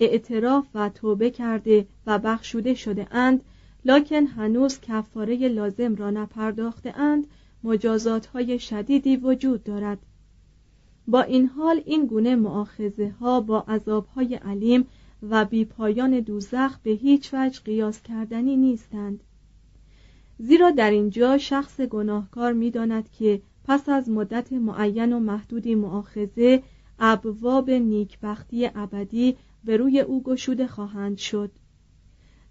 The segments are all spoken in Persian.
اعتراف و توبه کرده و بخشوده شده اند لکن هنوز کفاره لازم را نپرداخته اند مجازات های شدیدی وجود دارد. با این حال این گونه معاخذه ها با عذاب های علیم و بیپایان دوزخ به هیچ وجه قیاس کردنی نیستند. زیرا در اینجا شخص گناهکار می‌داند که پس از مدت معین و محدودی معاخذه ابواب نیکبختی ابدی به روی او گشوده خواهند شد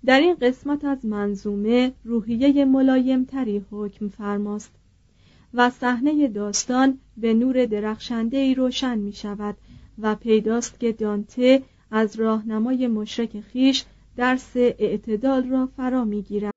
در این قسمت از منظومه روحیه ملایمتری حکم فرماست و صحنه داستان به نور درخشنده ای روشن می شود و پیداست که دانته از راهنمای مشرک خیش درس اعتدال را فرا می گیرد.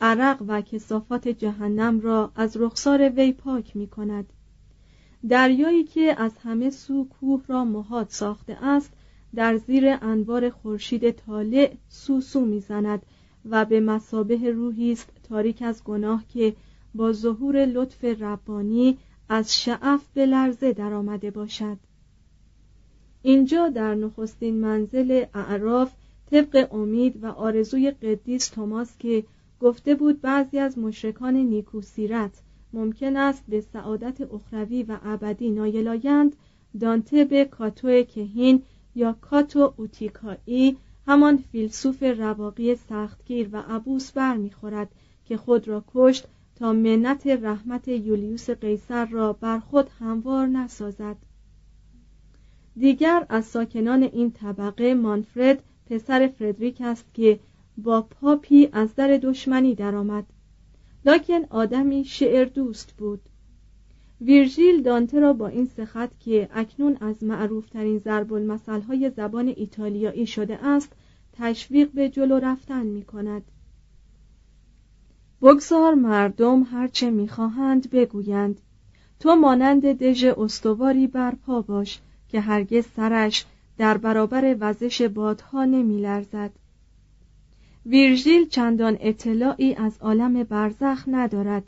عرق و کسافات جهنم را از رخسار وی پاک می کند دریایی که از همه سو کوه را مهاد ساخته است در زیر انوار خورشید طالع سوسو می‌زند و به مسابه روحی است تاریک از گناه که با ظهور لطف ربانی از شعف به لرزه درآمده باشد. اینجا در نخستین منزل اعراف طبق امید و آرزوی قدیس توماس که گفته بود بعضی از مشرکان نیکوسیرت ممکن است به سعادت اخروی و ابدی نایل آیند دانته به کاتو کهین یا کاتو اوتیکایی همان فیلسوف رواقی سختگیر و عبوس برمیخورد که خود را کشت تا منت رحمت یولیوس قیصر را بر خود هموار نسازد. دیگر از ساکنان این طبقه مانفرد پسر فردریک است که با پاپی از در دشمنی درآمد. لکن آدمی شعر دوست بود. ویرژیل دانته را با این سخت که اکنون از معروفترین ضرب های زبان ایتالیایی شده است تشویق به جلو رفتن می کند بگذار مردم هرچه می‌خواهند بگویند. تو مانند دژ استواری برپا باش که هرگز سرش در برابر وزش بادها نمی لرزد. ویرژیل چندان اطلاعی از عالم برزخ ندارد.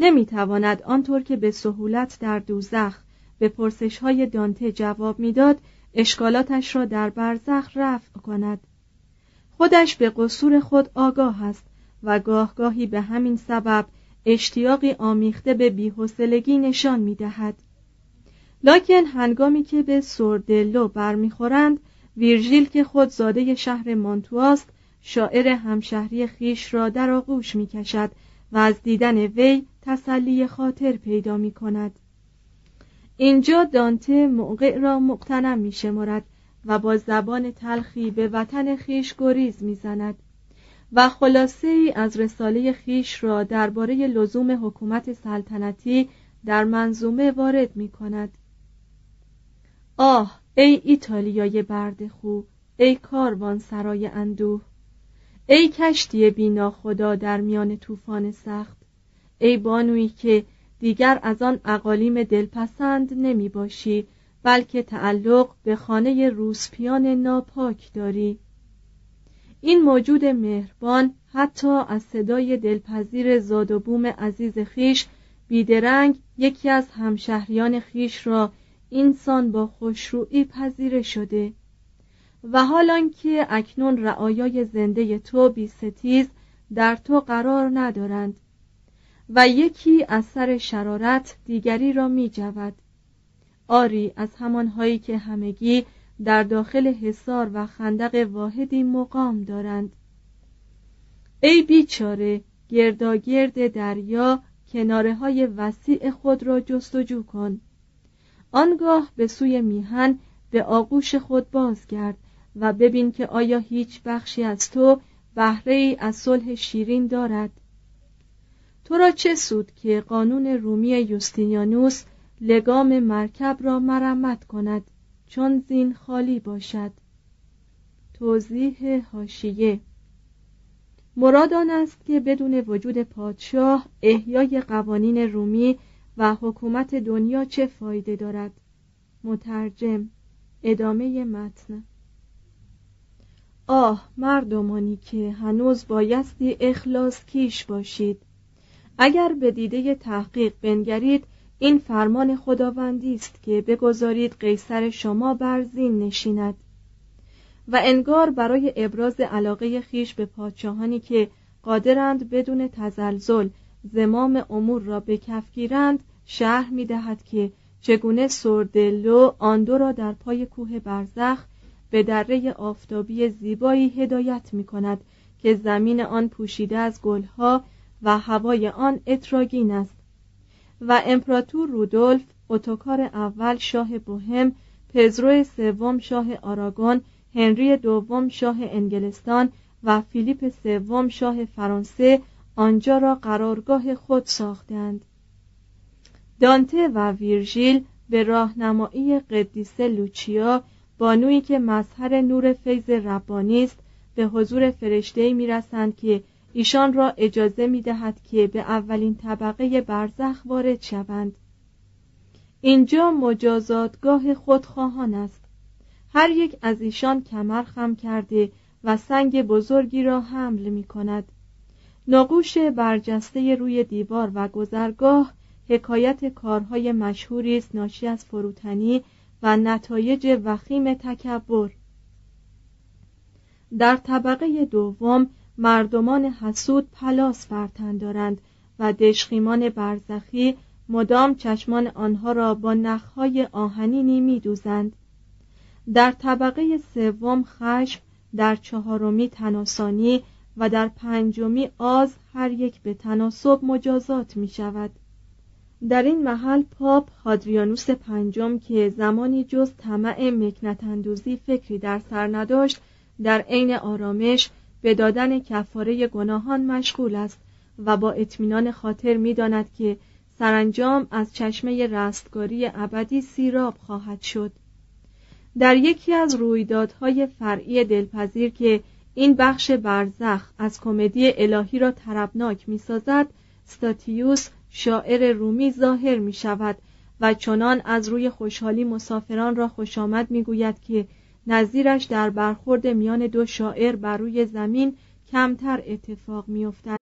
نمی‌تواند آنطور که به سهولت در دوزخ به پرسش های دانته جواب می‌داد اشکالاتش را در برزخ رفع کند. خودش به قصور خود آگاه است و گاه گاهی به همین سبب اشتیاقی آمیخته به بیحسلگی نشان می‌دهد. لاکن هنگامی که به سوردلو برمیخورند ویرژیل که خود زاده شهر مانتواست شاعر همشهری خیش را در آغوش می کشد و از دیدن وی تسلی خاطر پیدا می کند اینجا دانته موقع را مقتنم می شمارد و با زبان تلخی به وطن خیش گریز می زند و خلاصه ای از رساله خیش را درباره لزوم حکومت سلطنتی در منظومه وارد می کند آه ای ایتالیای برد خوب ای کاروان سرای اندوه! ای کشتی بینا خدا در میان طوفان سخت ای بانویی که دیگر از آن اقالیم دلپسند نمی باشی بلکه تعلق به خانه روسپیان ناپاک داری. این موجود مهربان حتی از صدای دلپذیر زاد و بوم عزیز خیش بیدرنگ یکی از همشهریان خیش را اینسان با خوشرویی پذیره شده. و حال که اکنون رعایای زنده تو بی ستیز در تو قرار ندارند و یکی از سر شرارت دیگری را می جود. آری از همانهایی که همگی در داخل حصار و خندق واحدی مقام دارند. ای بیچاره گرداگرد دریا کناره های وسیع خود را جستجو کن. آنگاه به سوی میهن به آغوش خود بازگرد. و ببین که آیا هیچ بخشی از تو بهره ای از صلح شیرین دارد. تو را چه سود که قانون رومی یوستینیانوس لگام مرکب را مرمت کند چون زین خالی باشد؟ توضیح هاشیه مراد آن است که بدون وجود پادشاه احیای قوانین رومی و حکومت دنیا چه فایده دارد؟ مترجم ادامه متن. آه مردمانی که هنوز بایستی اخلاص کیش باشید. اگر به دیده تحقیق بنگرید این فرمان خداوندی است که بگذارید قیصر شما بر زین نشیند. و انگار برای ابراز علاقه خیش به پادشاهانی که قادرند بدون تزلزل زمام امور را به کف گیرند شهر می دهد که چگونه سردلو آن دو را در پای کوه برزخ به دره آفتابی زیبایی هدایت می کند که زمین آن پوشیده از گلها و هوای آن اتراگین است. و امپراتور رودولف اتوکار اول شاه بوهم پزرو سوم شاه آراگون هنری دوم شاه انگلستان و فیلیپ سوم شاه فرانسه آنجا را قرارگاه خود ساختند. دانته و ویرژیل به راهنمایی قدیسه لوچیا بانویی که مظهر نور فیض ربانی است به حضور فرشته می‌رسند که ایشان را اجازه می دهد که به اولین طبقه برزخ وارد شوند. اینجا مجازاتگاه خودخواهان است. هر یک از ایشان کمر خم کرده و سنگ بزرگی را حمل می کند نقوش برجسته روی دیوار و گذرگاه حکایت کارهای مشهوری است ناشی از فروتنی و نتایج وخیم تکبر. در طبقه دوم مردمان حسود پلاس برتن دارند و دشخیمان برزخی مدام چشمان آنها را با نخهای آهنینی میدوزند. در طبقه سوم خشم در چهارمی تناسانی و در پنجمی آز هر یک به تناسب مجازات می شود در این محل پاپ هادریانوس پنجم که زمانی جز طمع مکنتندوزی فکری در سر نداشت در عین آرامش به دادن کفاره گناهان مشغول است و با اطمینان خاطر می‌داند که سرانجام از چشمه رستگاری ابدی سیراب خواهد شد. در یکی از رویدادهای فرعی دلپذیر که این بخش برزخ از کمدی الهی را طربناک می‌سازد ستاتیوس شاعر رومی ظاهر می شود و چنان از روی خوشحالی مسافران را خوش آمد می گوید که نظیرش در برخورد میان دو شاعر بر روی زمین کمتر اتفاق می افتد.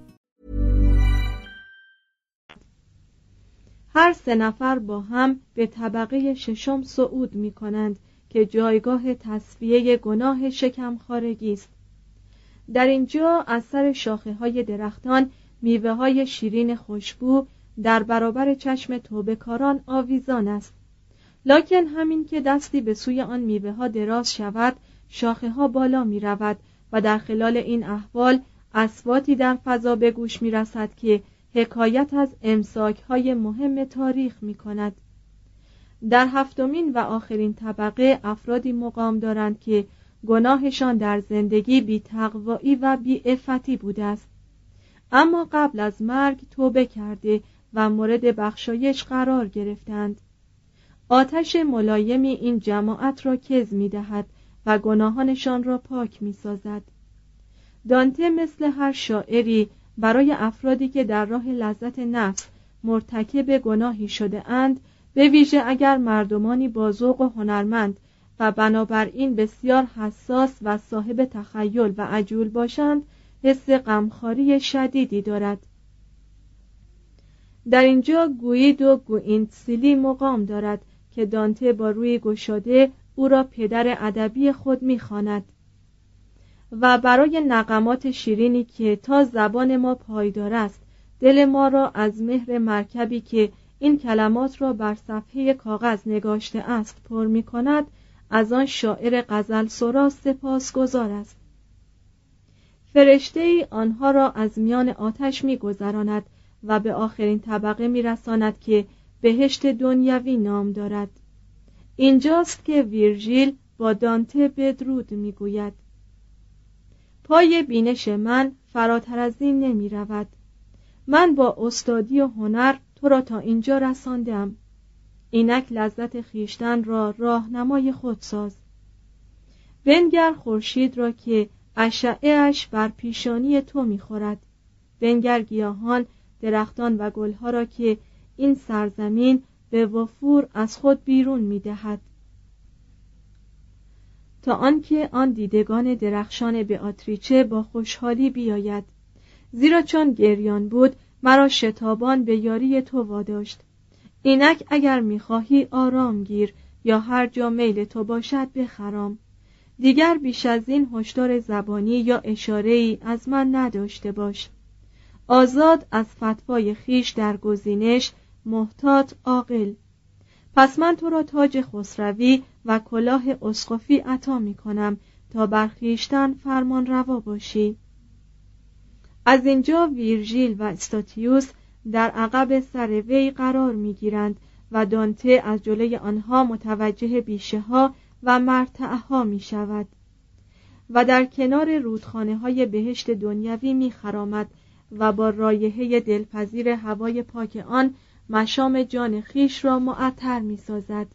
هر سه نفر با هم به طبقه ششم صعود می کنند که جایگاه تصفیه گناه شکم خارگی است. در اینجا از سر شاخه های درختان میوه های شیرین خوشبو در برابر چشم توبهکاران آویزان است. لکن همین که دستی به سوی آن میوه ها دراز شود شاخه ها بالا می رود و در خلال این احوال اسواتی در فضا به گوش می رسد که حکایت از امساک های مهم تاریخ می کند. در هفتمین و آخرین طبقه افرادی مقام دارند که گناهشان در زندگی بی تقوایی و بی افتی بوده است. اما قبل از مرگ توبه کرده و مورد بخشایش قرار گرفتند. آتش ملایمی این جماعت را کز می دهد و گناهانشان را پاک می سازد دانته مثل هر شاعری برای افرادی که در راه لذت نفس مرتکب گناهی شده اند به ویژه اگر مردمانی با ذوق و هنرمند و بنابراین بسیار حساس و صاحب تخیل و عجول باشند حس غمخواری شدیدی دارد. در اینجا گویید و گوینتسیلی مقام دارد که دانته با روی گشاده او را پدر ادبی خود می‌خواند. و برای نقمات شیرینی که تا زبان ما پایدار است دل ما را از مهر مرکبی که این کلمات را بر صفحه کاغذ نگاشته است پر می کند از آن شاعر غزل سرا سپاس گذار است. فرشته ای آنها را از میان آتش می گذراند و به آخرین طبقه می رساند که بهشت دنیوی نام دارد. اینجاست که ویرژیل با دانته بدرود می گوید پای بینش من فراتر از این نمی رود. من با استادی و هنر تو را تا اینجا رساندم. اینک لذت خیشتن را راهنمای خود ساز. بنگر خورشید را که اشعه بر پیشانی تو می‌خورد بنگر گیاهان درختان و گلها را که این سرزمین به وفور از خود بیرون می‌دهد تا آنکه آن دیدگان درخشان به آتریچه با خوشحالی بیاید. زیرا چون گریان بود مرا شتابان به یاری تو واداشت. اینک اگر می‌خواهی آرام گیر یا هر جا میل تو باشد بخرام. دیگر بیش از این هشدار زبانی یا اشاره ای از من نداشته باش. آزاد از فتوای خیش در گزینش محتاط عاقل. پس من تو را تاج خسروی و کلاه اسقفی عطا می کنم تا برخیشتن فرمان روا باشی از اینجا ویرژیل و استاتیوس در عقب سر وی قرار می گیرند و دانته از جلوی آنها متوجه بیشه ها و مرتعه ها می شود و در کنار رودخانه های بهشت دنیوی می خرامد و با رایحه دلپذیر هوای پاک آن مشام جان خیش را معطر می سازد.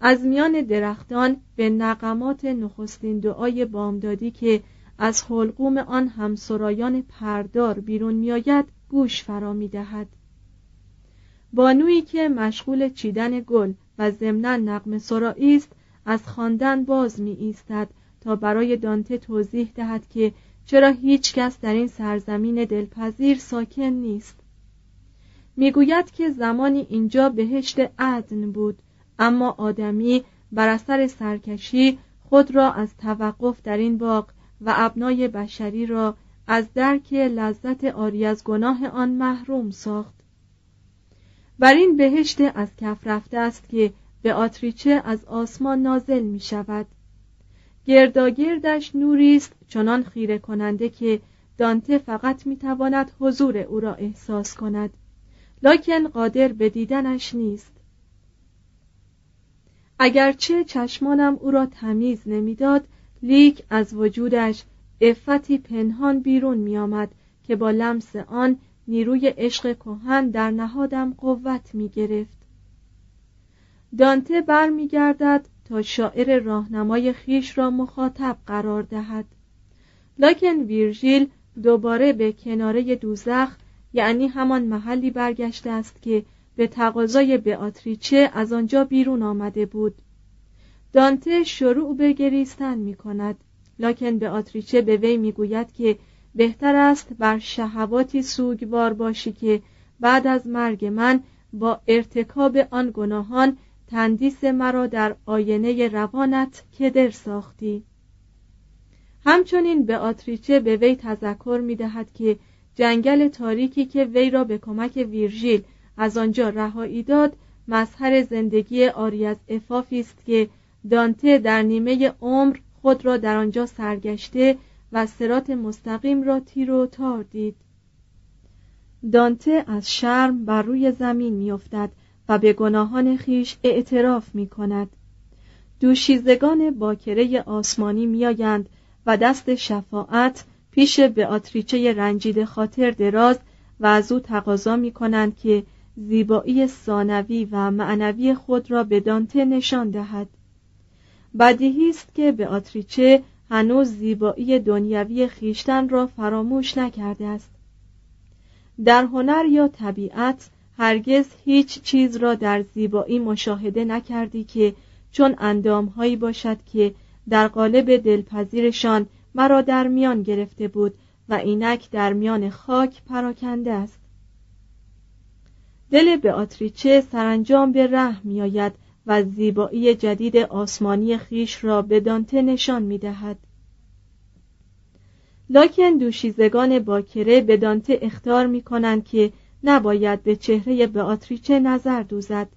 از میان درختان به نقمات نخستین دعای بامدادی که از حلقوم آن همسرایان پردار بیرون میآید گوش فرا می دهد. بانویی که مشغول چیدن گل و ضمنا نقم سرایی است از خواندن باز می ایستد تا برای دانته توضیح دهد که چرا هیچ کس در این سرزمین دلپذیر ساکن نیست می‌گوید که زمانی اینجا بهشت عدن بود اما آدمی بر اثر سرکشی خود را از توقف در این باغ و ابنای بشری را از درک لذت آری از گناه آن محروم ساخت. بر این بهشت از کف رفته است که به آتریچه از آسمان نازل می شود. گرداگردش نوری است چنان خیره کننده که دانته فقط می تواند حضور او را احساس کند. لکن قادر به دیدنش نیست. اگرچه چشمانم او را تمیز نمی‌داد لیک از وجودش افتی پنهان بیرون می آمد که با لمس آن نیروی عشق کهن در نهادم قوت می گرفت دانته برمیگردد تا شاعر راهنمای خیش را مخاطب قرار دهد. لکن ویرژیل دوباره به کناره دوزخ یعنی همان محلی برگشته است که به تقاضای بیاتریچه از آنجا بیرون آمده بود. دانته شروع به گریستن می کند لکن بیاتریچه به وی می گوید که بهتر است بر شهواتی سوگوار باشی که بعد از مرگ من با ارتکاب آن گناهان تندیس مرا در آینه روانت کدر ساختی. همچنین به آتریچه به وی تذکر می دهد که جنگل تاریکی که وی را به کمک ویرژیل از آنجا رهایی داد. مظهر زندگی آری از افافی است که دانته در نیمه عمر خود را در آنجا سرگشته و سرات مستقیم را تیر و تار دید. دانته از شرم بر روی زمین میافتد و به گناهان خیش اعتراف می کند دوشیزگان باکره آسمانی میآیند و دست شفاعت پیش به آتریچه رنجید خاطر دراز و از او تقاضا می کنند که زیبایی ثانوی و معنوی خود را به دانته نشان دهد. بدیهی است که به آتریچه هنوز زیبایی دنیوی خیشتن را فراموش نکرده است. در هنر یا طبیعت هرگز هیچ چیز را در زیبایی مشاهده نکردی که چون اندامهایی باشد که در قالب دلپذیرشان مرا در میان گرفته بود و اینک در میان خاک پراکنده است. دل به آتریچه سرانجام به ره میآید و زیبایی جدید آسمانی خیش را به دانته نشان می دهد. لاکن دوشیزگان باکره به دانته اختار می کنند که نباید به چهره آتریچه نظر دوزد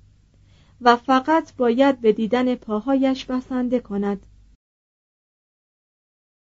و فقط باید به دیدن پاهایش بسنده کند